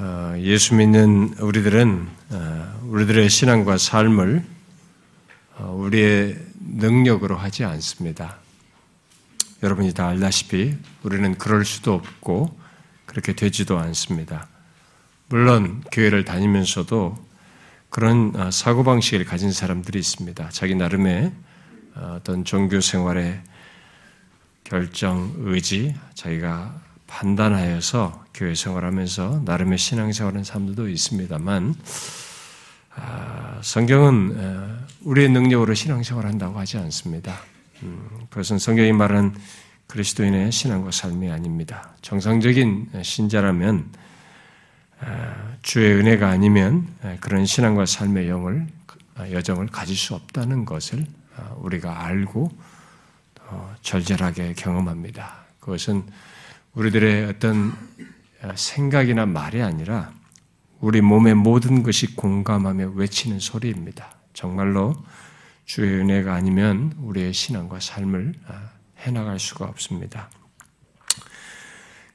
어, 예수 믿는 우리들은 어, 우리들의 신앙과 삶을 어, 우리의 능력으로 하지 않습니다. 여러분이 다 알다시피 우리는 그럴 수도 없고 그렇게 되지도 않습니다. 물론 교회를 다니면서도 그런 사고방식을 가진 사람들이 있습니다. 자기 나름의 어떤 종교 생활의 결정, 의지, 자기가 판단하여서 교회 생활하면서 나름의 신앙생활하는 사람들도 있습니다만 아, 성경은 우리의 능력으로 신앙생활한다고 하지 않습니다. 음, 그것은 성경이 말하는 그리스도인의 신앙과 삶이 아닙니다. 정상적인 신자라면 아, 주의 은혜가 아니면 그런 신앙과 삶의 영을 여정을 가질 수 없다는 것을 아, 우리가 알고 절절하게 경험합니다. 그것은 우리들의 어떤 생각이나 말이 아니라 우리 몸의 모든 것이 공감하며 외치는 소리입니다. 정말로 주의 은혜가 아니면 우리의 신앙과 삶을 아, 해나갈 수가 없습니다.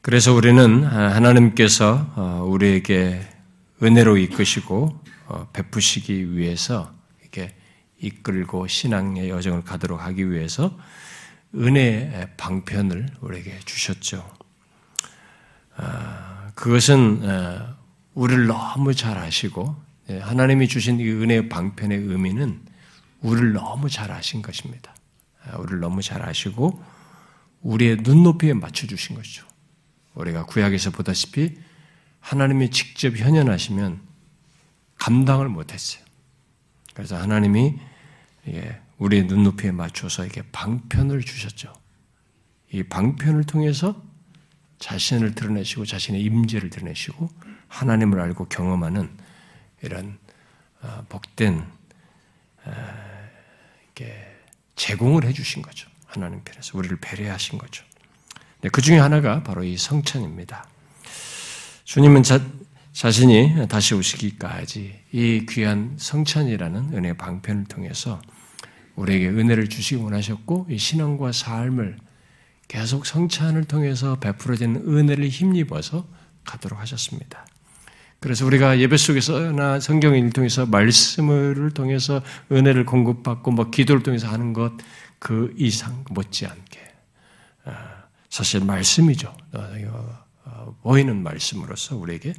그래서 우리는 아, 하나님께서 어, 우리에게 은혜로 이끄시고 어, 베푸시기 위해서 이렇게 이끌고 신앙의 여정을 가도록 하기 위해서 은혜의 방편을 우리에게 주셨죠. 아, 그것은 어, 우리를 너무 잘 아시고 예, 하나님이 주신 이 은혜의 방편의 의미는 우리를 너무 잘 아신 것입니다. 아, 우리를 너무 잘 아시고 우리의 눈높이에 맞춰 주신 것이죠. 우리가 구약에서 보다시피 하나님이 직접 현현하시면 감당을 못했어요. 그래서 하나님이 우리의 눈높이에 맞춰서 이게 방편을 주셨죠. 이 방편을 통해서 자신을 드러내시고 자신의 임재를 드러내시고 하나님을 알고 경험하는 이런 어, 복된 어, 제공을 해주신 거죠. 하나님 편에서 우리를 배려하신 거죠. 그 중에 하나가 바로 이 성찬입니다. 주님은 자, 자신이 다시 오시기까지 이 귀한 성찬이라는 은혜 방편을 통해서 우리에게 은혜를 주시기 원하셨고 이 신앙과 삶을 계속 성찬을 통해서 베풀어지는 은혜를 힘입어서 가도록 하셨습니다. 그래서 우리가 예배 속에서나 성경을 통해서 말씀을 통해서 은혜를 공급받고 뭐 기도를 통해서 하는 것 그 이상 못지않게 아, 사실 말씀이죠. 어, 어, 보이는 말씀으로서 우리에게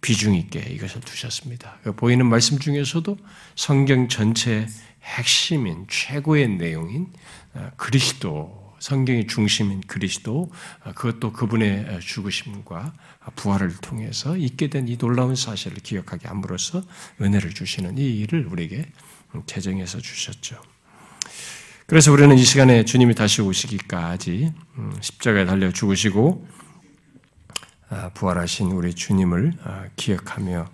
비중 있게 이것을 두셨습니다. 그 보이는 말씀 중에서도 성경 전체의 핵심인 최고의 내용인 아, 그리스도 성경의 중심인 그리스도, 아, 그것도 그분의 죽으심과 부활을 통해서 있게 된 이 놀라운 사실을 기억하게 함으로써 은혜를 주시는 이 일을 우리에게 제정해서 주셨죠. 그래서 우리는 이 시간에 주님이 다시 오시기까지 음, 십자가에 달려 죽으시고 아, 부활하신 우리 주님을 아, 기억하며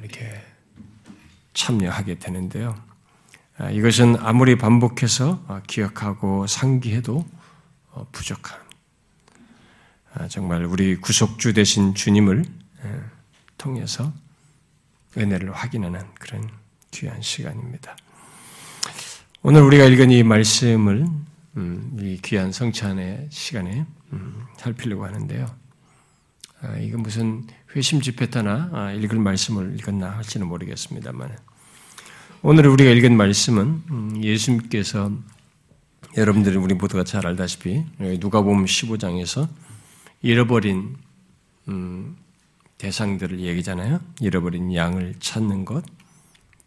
이렇게 참여하게 되는데요. 아, 이것은 아무리 반복해서 어, 기억하고 상기해도 어, 부족한 아, 정말 우리 구속주 되신 주님을 통해서 은혜를 확인하는 그런 귀한 시간입니다. 오늘 우리가 읽은 이 말씀을 음, 이 귀한 성찬의 시간에 음, 살피려고 하는데요. 아, 이건 무슨 회심 집회 때나 읽을 말씀을 읽었나 할지는 모르겠습니다만 오늘 우리가 읽은 말씀은 음, 예수님께서 여러분들이 우리 모두가 잘 알다시피 누가 보면 15장에서 잃어버린 음, 대상들을 얘기잖아요. 잃어버린 양을 찾는 것,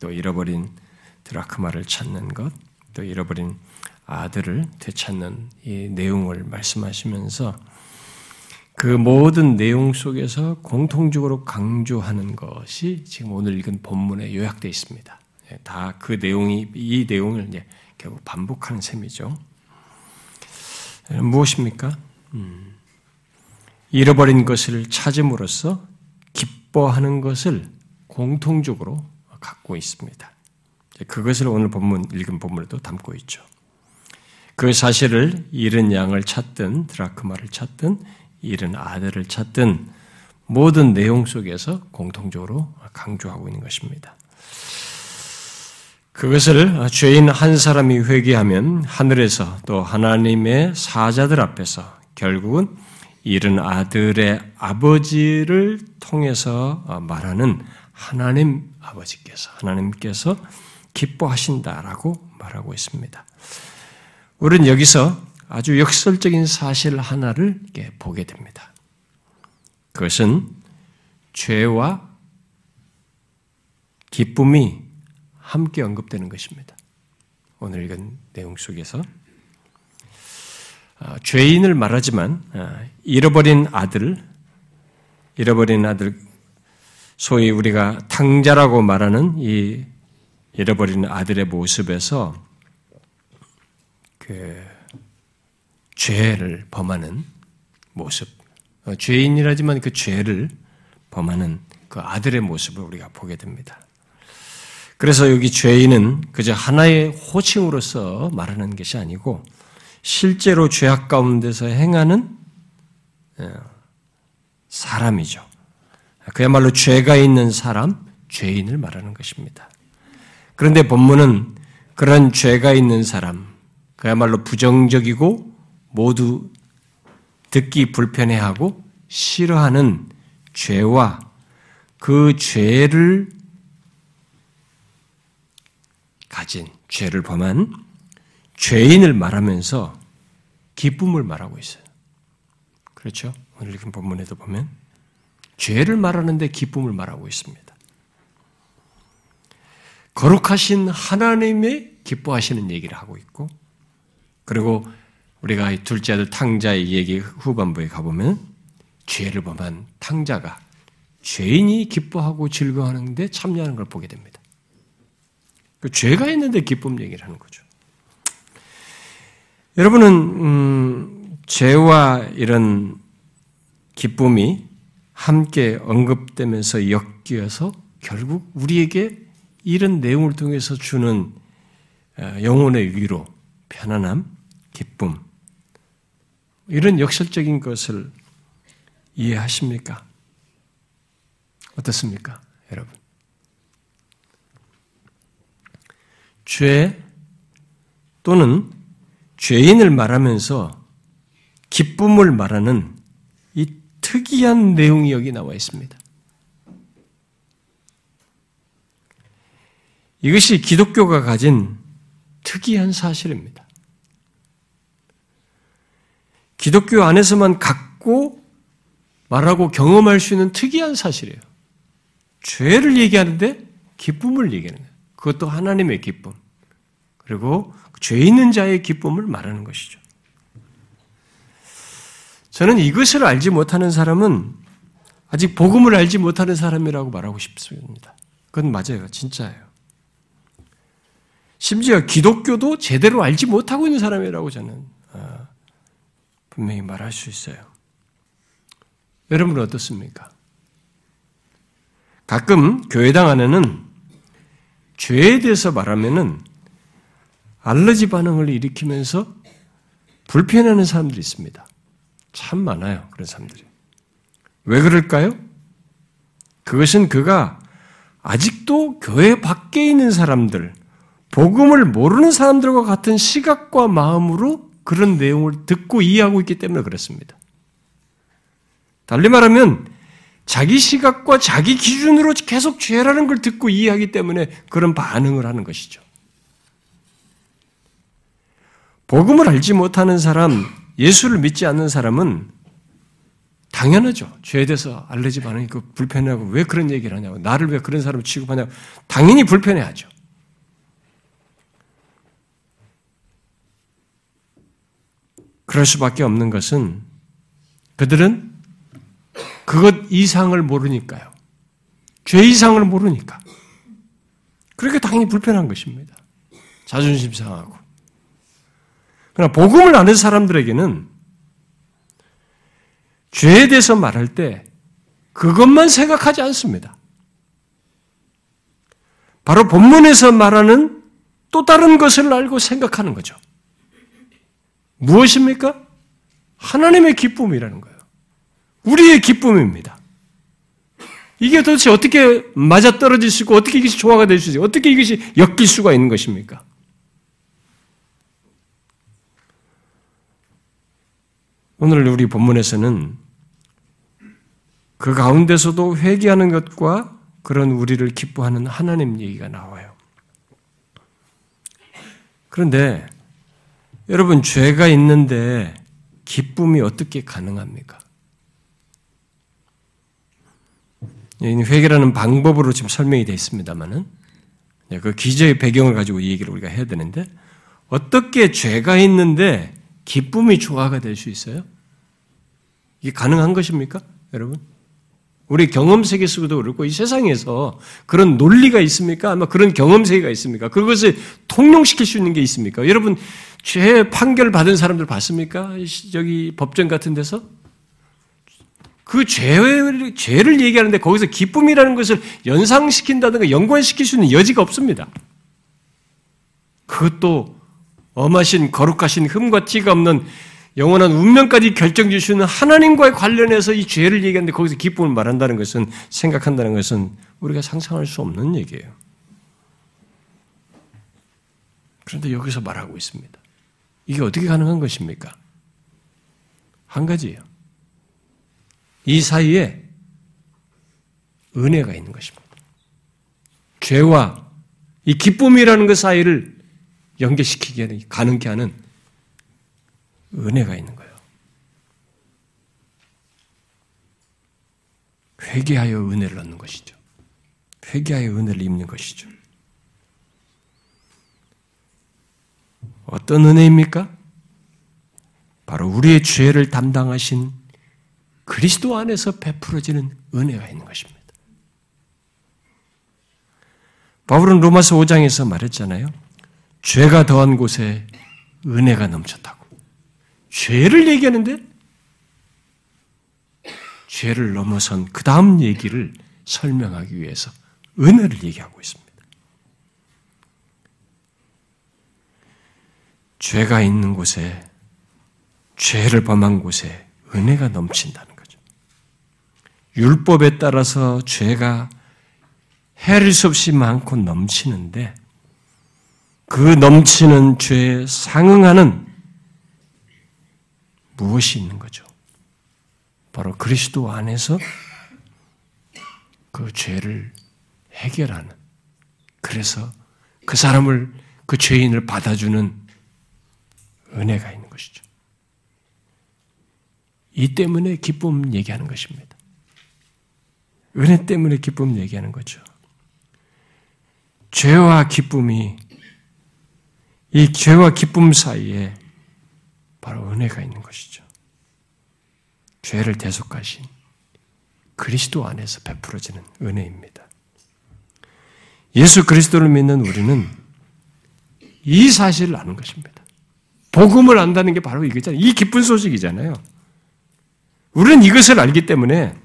또 잃어버린 드라크마를 찾는 것, 또 잃어버린 아들을 되찾는 이 내용을 말씀하시면서 그 모든 내용 속에서 공통적으로 강조하는 것이 지금 오늘 읽은 본문에 요약되어 있습니다. 예, 다그 내용이 이 내용을 이제 결국 반복하는 셈이죠. 예, 무엇입니까? 음, 잃어버린 것을 찾음으로써 기뻐하는 것을 공통적으로 갖고 있습니다. 그것을 오늘 본문 읽은 본문에도 담고 있죠. 그 사실을 잃은 양을 찾든 드라크마를 찾든 잃은 아들을 찾든 모든 내용 속에서 공통적으로 강조하고 있는 것입니다. 그것을 죄인 한 사람이 회개하면 하늘에서 또 하나님의 사자들 앞에서 결국은 이른 아들의 아버지를 통해서 말하는 하나님 아버지께서 하나님께서 기뻐하신다라고 말하고 있습니다. 우리는 여기서 아주 역설적인 사실 하나를 보게 됩니다. 그것은 죄와 기쁨이 함께 언급되는 것입니다. 오늘 읽은 내용 속에서 아, 죄인을 말하지만 아, 잃어버린 아들, 잃어버린 아들, 소위 우리가 탕자라고 말하는 이 잃어버린 아들의 모습에서 그 죄를 범하는 모습, 어, 죄인이라지만 그 죄를 범하는 그 아들의 모습을 우리가 보게 됩니다. 그래서 여기 죄인은 그저 하나의 호칭으로서 말하는 것이 아니고 실제로 죄악 가운데서 행하는 어, 사람이죠. 그야말로 죄가 있는 사람, 죄인을 말하는 것입니다. 그런데 본문은 그런 죄가 있는 사람, 그야말로 부정적이고 모두 듣기 불편해하고 싫어하는 죄와 그 죄를 가진 죄를 범한 죄인을 말하면서 기쁨을 말하고 있어요. 그렇죠? 오늘 읽은 본문에도 보면 죄를 말하는데 기쁨을 말하고 있습니다. 거룩하신 하나님의 기뻐하시는 얘기를 하고 있고, 그리고 우리가 둘째 아들 탕자의 얘기 후반부에 가보면 죄를 범한 탕자가 죄인이 기뻐하고 즐거워하는데 참여하는 걸 보게 됩니다. 그 죄가 있는데 기쁨 얘기를 하는 거죠. 여러분은 음, 죄와 이런 기쁨이 함께 언급되면서 엮여서 결국 우리에게 이런 내용을 통해서 주는 어, 영혼의 위로, 편안함, 기쁨, 이런 역설적인 것을 이해하십니까? 어떻습니까, 여러분? 죄 또는 죄인을 말하면서 기쁨을 말하는 이 특이한 내용이 여기 나와 있습니다. 이것이 기독교가 가진 특이한 사실입니다. 기독교 안에서만 갖고 말하고 경험할 수 있는 특이한 사실이에요. 죄를 얘기하는데 기쁨을 얘기하는 거예요. 그것도 하나님의 기쁨. 그리고 죄 있는 자의 기쁨을 말하는 것이죠. 저는 이것을 알지 못하는 사람은 아직 복음을 알지 못하는 사람이라고 말하고 싶습니다. 그건 맞아요. 진짜예요. 심지어 기독교도 제대로 알지 못하고 있는 사람이라고 저는 어, 분명히 말할 수 있어요. 여러분은 어떻습니까? 가끔 교회당 안에는 죄에 대해서 말하면은 알러지 반응을 일으키면서 불편해하는 사람들이 있습니다. 참 많아요. 그런 사람들이. 왜 그럴까요? 그것은 그가 아직도 교회 밖에 있는 사람들, 복음을 모르는 사람들과 같은 시각과 마음으로 그런 내용을 듣고 이해하고 있기 때문에 그렇습니다. 달리 말하면 자기 시각과 자기 기준으로 계속 죄라는 걸 듣고 이해하기 때문에 그런 반응을 하는 것이죠. 복음을 알지 못하는 사람, 예수를 믿지 않는 사람은 당연하죠. 죄에 대해서 알레지 반응이 불편해하고 왜 그런 얘기를 하냐고, 나를 왜 그런 사람을 취급하냐고, 당연히 불편해하죠. 그럴 수밖에 없는 것은 그들은 그것 이상을 모르니까요. 죄 이상을 모르니까. 그렇게 당연히 불편한 것입니다. 자존심 상하고. 그러나 복음을 아는 사람들에게는 죄에 대해서 말할 때 그것만 생각하지 않습니다. 바로 본문에서 말하는 또 다른 것을 알고 생각하는 거죠. 무엇입니까? 하나님의 기쁨이라는 거예요. 우리의 기쁨입니다. 이게 도대체 어떻게 맞아떨어질 수 있고 어떻게 이것이 조화가 될 수 있어요? 어떻게 이것이 엮일 수가 있는 것입니까? 오늘 우리 본문에서는 그 가운데서도 회개하는 것과 그런 우리를 기뻐하는 하나님 얘기가 나와요. 그런데 여러분 죄가 있는데 기쁨이 어떻게 가능합니까? 회개라는 방법으로 지금 설명이 되어 있습니다만은 그 기저의 배경을 가지고 이 얘기를 우리가 해야 되는데 어떻게 죄가 있는데 기쁨이 조화가 될 수 있어요? 이게 가능한 것입니까, 여러분? 우리 경험 세계 속에도 그렇고 이 세상에서 그런 논리가 있습니까? 아마 그런 경험 세계가 있습니까? 그것을 통용시킬 수 있는 게 있습니까? 여러분 죄 판결 받은 사람들 봤습니까? 저기 법정 같은 데서 그 죄를, 죄를 얘기하는데 거기서 기쁨이라는 것을 연상시킨다든가 연관시킬 수 있는 여지가 없습니다. 그것도 엄하신 거룩하신 흠과 티가 없는 영원한 운명까지 결정 주시는 하나님과의 관련해서 이 죄를 얘기하는데 거기서 기쁨을 말한다는 것은 생각한다는 것은 우리가 상상할 수 없는 얘기예요. 그런데 여기서 말하고 있습니다. 이게 어떻게 가능한 것입니까? 한 가지예요. 이 사이에 은혜가 있는 것입니다. 죄와 이 기쁨이라는 것 사이를 연결시키게 가능케 하는 은혜가 있는 거예요. 회개하여 은혜를 얻는 것이죠. 회개하여 은혜를 입는 것이죠. 어떤 은혜입니까? 바로 우리의 죄를 담당하신 그리스도 안에서 베풀어지는 은혜가 있는 것입니다. 바울은 로마서 5장에서 말했잖아요. 죄가 더한 곳에 은혜가 넘쳤다고. 죄를 얘기하는데 죄를 넘어선 그 다음 얘기를 설명하기 위해서 은혜를 얘기하고 있습니다. 죄가 있는 곳에 죄를 범한 곳에 은혜가 넘친다는 거죠. 율법에 따라서 죄가 해릴 수 없이 많고 넘치는데 그 넘치는 죄에 상응하는 무엇이 있는 거죠? 바로 그리스도 안에서 그 죄를 해결하는 그래서 그 사람을 그 죄인을 받아주는 은혜가 있는 것이죠. 이 때문에 기쁨 얘기하는 것입니다. 은혜 때문에 기쁨 얘기하는 거죠. 죄와 기쁨이 이 죄와 기쁨 사이에 바로 은혜가 있는 것이죠. 죄를 대속하신 그리스도 안에서 베풀어지는 은혜입니다. 예수 그리스도를 믿는 우리는 이 사실을 아는 것입니다. 복음을 안다는 게 바로 이거잖아요. 이 기쁜 소식이잖아요. 우리는 이것을 알기 때문에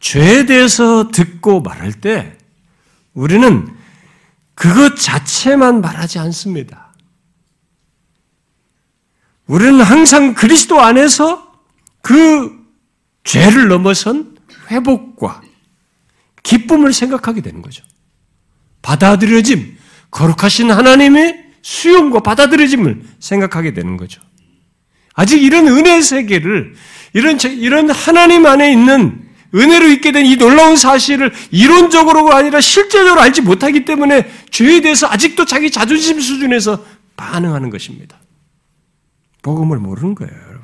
죄에 대해서 듣고 말할 때 우리는 그것 자체만 말하지 않습니다. 우리는 항상 그리스도 안에서 그 죄를 넘어선 회복과 기쁨을 생각하게 되는 거죠. 받아들여짐, 거룩하신 하나님의 수용과 받아들여짐을 생각하게 되는 거죠. 아직 이런 은혜 세계를, 이런, 이런 하나님 안에 있는 은혜로 있게 된 이 놀라운 사실을 이론적으로가 아니라 실제적으로 알지 못하기 때문에 죄에 대해서 아직도 자기 자존심 수준에서 반응하는 것입니다. 복음을 모르는 거예요, 여러분.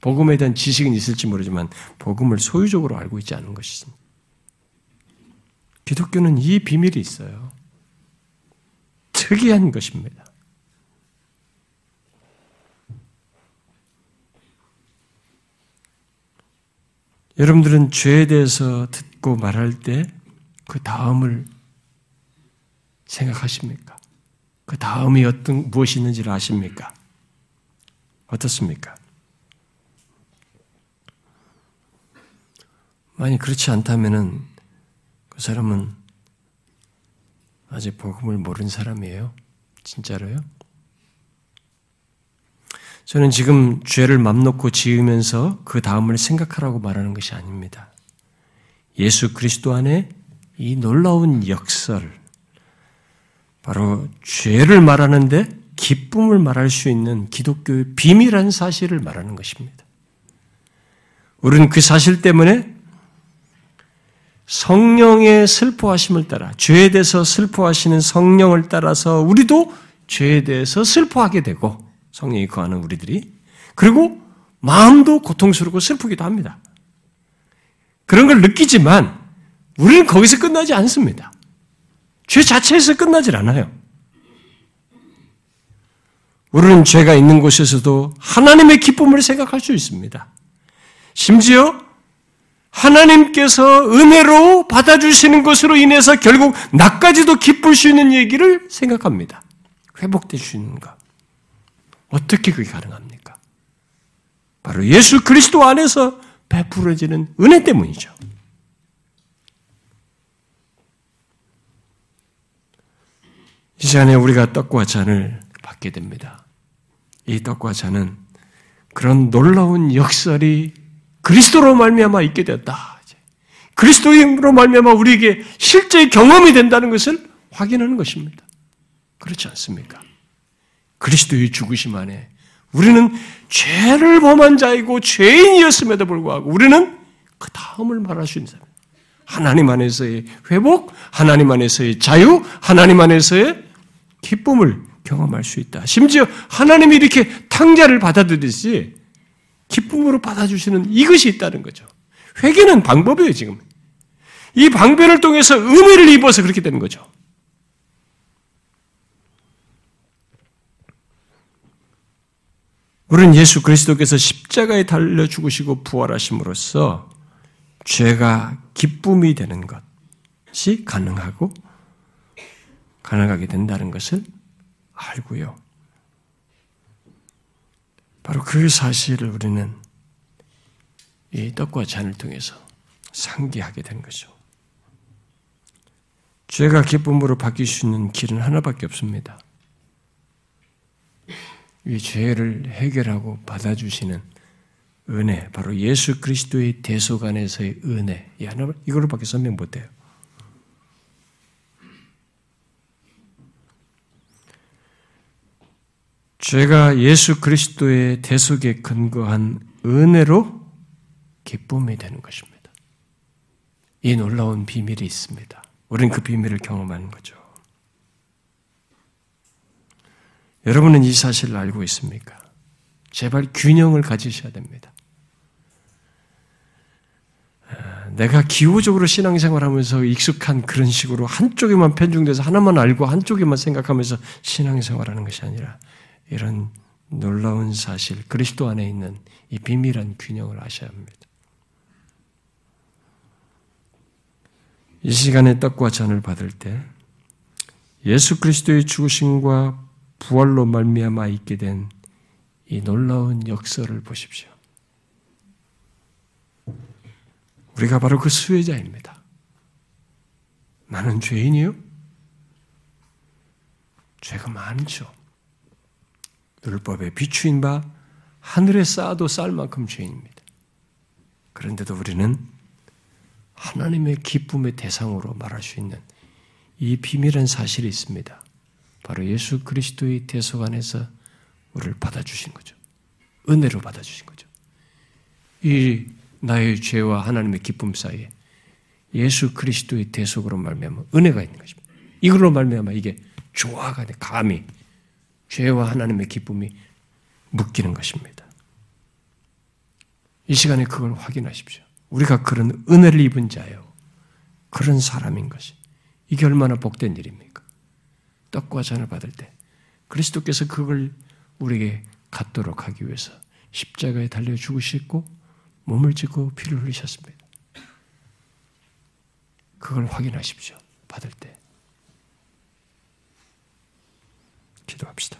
복음에 대한 지식은 있을지 모르지만 복음을 소유적으로 알고 있지 않은 것이습니다. 기독교는 이 비밀이 있어요. 특이한 것입니다. 여러분들은 죄에 대해서 듣고 말할 때 그 다음을 생각하십니까? 그 다음이 어떤 무엇이 있는지를 아십니까? 어떻습니까? 만약 그렇지 않다면은 그 사람은 아직 복음을 모르는 사람이에요. 진짜로요? 저는 지금 죄를 맘 놓고 지으면서 그 다음을 생각하라고 말하는 것이 아닙니다. 예수 그리스도 안에 이 놀라운 역설, 바로 죄를 말하는데 기쁨을 말할 수 있는 기독교의 비밀한 사실을 말하는 것입니다. 우리는 그 사실 때문에 성령의 슬퍼하심을 따라 죄에 대해서 슬퍼하시는 성령을 따라서 우리도 죄에 대해서 슬퍼하게 되고 성령이 거하는 우리들이 그리고 마음도 고통스럽고 슬프기도 합니다. 그런 걸 느끼지만 우리는 거기서 끝나지 않습니다. 죄 자체에서 끝나질 않아요. 우리는 죄가 있는 곳에서도 하나님의 기쁨을 생각할 수 있습니다. 심지어 하나님께서 은혜로 받아주시는 것으로 인해서 결국 나까지도 기쁠 수 있는 얘기를 생각합니다. 수 있는가? 어떻게 그게 가능합니까? 바로 예수 그리스도 안에서 베풀어지는 은혜 때문이죠. 이 시간에 우리가 떡과 잔을 받게 됩니다. 이 떡과 잔은 그런 놀라운 역설이 그리스도로 말미암아 있게 되었다. 그리스도로 말미암아 우리에게 실제 경험이 된다는 것을 확인하는 것입니다. 그렇지 않습니까? 그리스도의 죽으심 안에 우리는 죄를 범한 자이고 죄인이었음에도 불구하고 우리는 그 다음을 말할 수 있는 사람. 하나님 안에서의 회복, 하나님 안에서의 자유, 하나님 안에서의 기쁨을 경험할 수 있다. 심지어 하나님이 이렇게 탕자를 받아들이듯이 기쁨으로 받아주시는 이것이 있다는 거죠. 회개는 방법이에요, 지금. 이 방편을 통해서 은혜를 입어서 그렇게 되는 거죠. 우리는 예수 그리스도께서 십자가에 달려 죽으시고 부활하심으로써 죄가 기쁨이 되는 것이 가능하고 가능하게 된다는 것을 알고요. 바로 그 사실을 우리는 이 떡과 잔을 통해서 상기하게 된 거죠. 죄가 기쁨으로 바뀔 수 있는 길은 하나밖에 없습니다. 이 죄를 해결하고 받아주시는 은혜, 바로 예수 그리스도의 대속 안에서의 은혜, 이 하나, 이걸로밖에 설명 못해요. 죄가 예수 그리스도의 대속에 근거한 은혜로 기쁨이 되는 것입니다. 이 놀라운 비밀이 있습니다. 우리는 그 비밀을 경험하는 거죠. 여러분은 이 사실을 알고 있습니까? 제발 균형을 가지셔야 됩니다. 아, 내가 기호적으로 신앙생활 하면서 익숙한 그런 식으로 한쪽에만 편중돼서 하나만 알고 한쪽에만 생각하면서 신앙생활 하는 것이 아니라 이런 놀라운 사실, 그리스도 안에 있는 이 비밀한 균형을 아셔야 합니다. 이 시간에 떡과 잔을 받을 때 예수 그리스도의 죽으심과 부활로 말미암아 있게 된 이 놀라운 역설을 보십시오. 우리가 바로 그 수혜자입니다. 나는 죄인이요? 죄가 많죠. 율법에 비추인 바 하늘에 쌓아도 쌓을 만큼 죄인입니다. 그런데도 우리는 하나님의 기쁨의 대상으로 말할 수 있는 이 비밀한 사실이 있습니다. 바로 예수 그리스도의 대속 안에서 우리를 받아주신 거죠. 은혜로 받아주신 거죠. 이 나의 죄와 하나님의 기쁨 사이에 예수 그리스도의 대속으로 말미암아 은혜가 있는 것입니다. 이걸로 말미암아 이게 조화가 돼 감히 죄와 하나님의 기쁨이 묶이는 것입니다. 이 시간에 그걸 확인하십시오. 우리가 그런 은혜를 입은 자요. 그런 사람인 것이. 이게 얼마나 복된 일입니까? 떡과 잔을 받을 때 그리스도께서 그걸 우리에게 갖도록 하기 위해서 십자가에 달려 죽으셨고 몸을 찢고 피를 흘리셨습니다. 그걸 확인하십시오. 받을 때. 기도합시다.